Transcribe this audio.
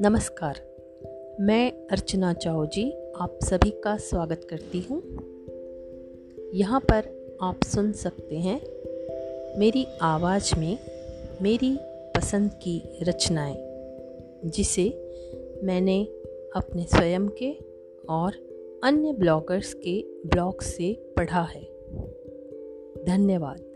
नमस्कार, मैं अर्चना चाओ जी आप सभी का स्वागत करती हूँ। यहाँ पर आप सुन सकते हैं मेरी आवाज़ में मेरी पसंद की रचनाएँ, जिसे मैंने अपने स्वयं के और अन्य ब्लॉगर्स के ब्लॉग से पढ़ा है। धन्यवाद।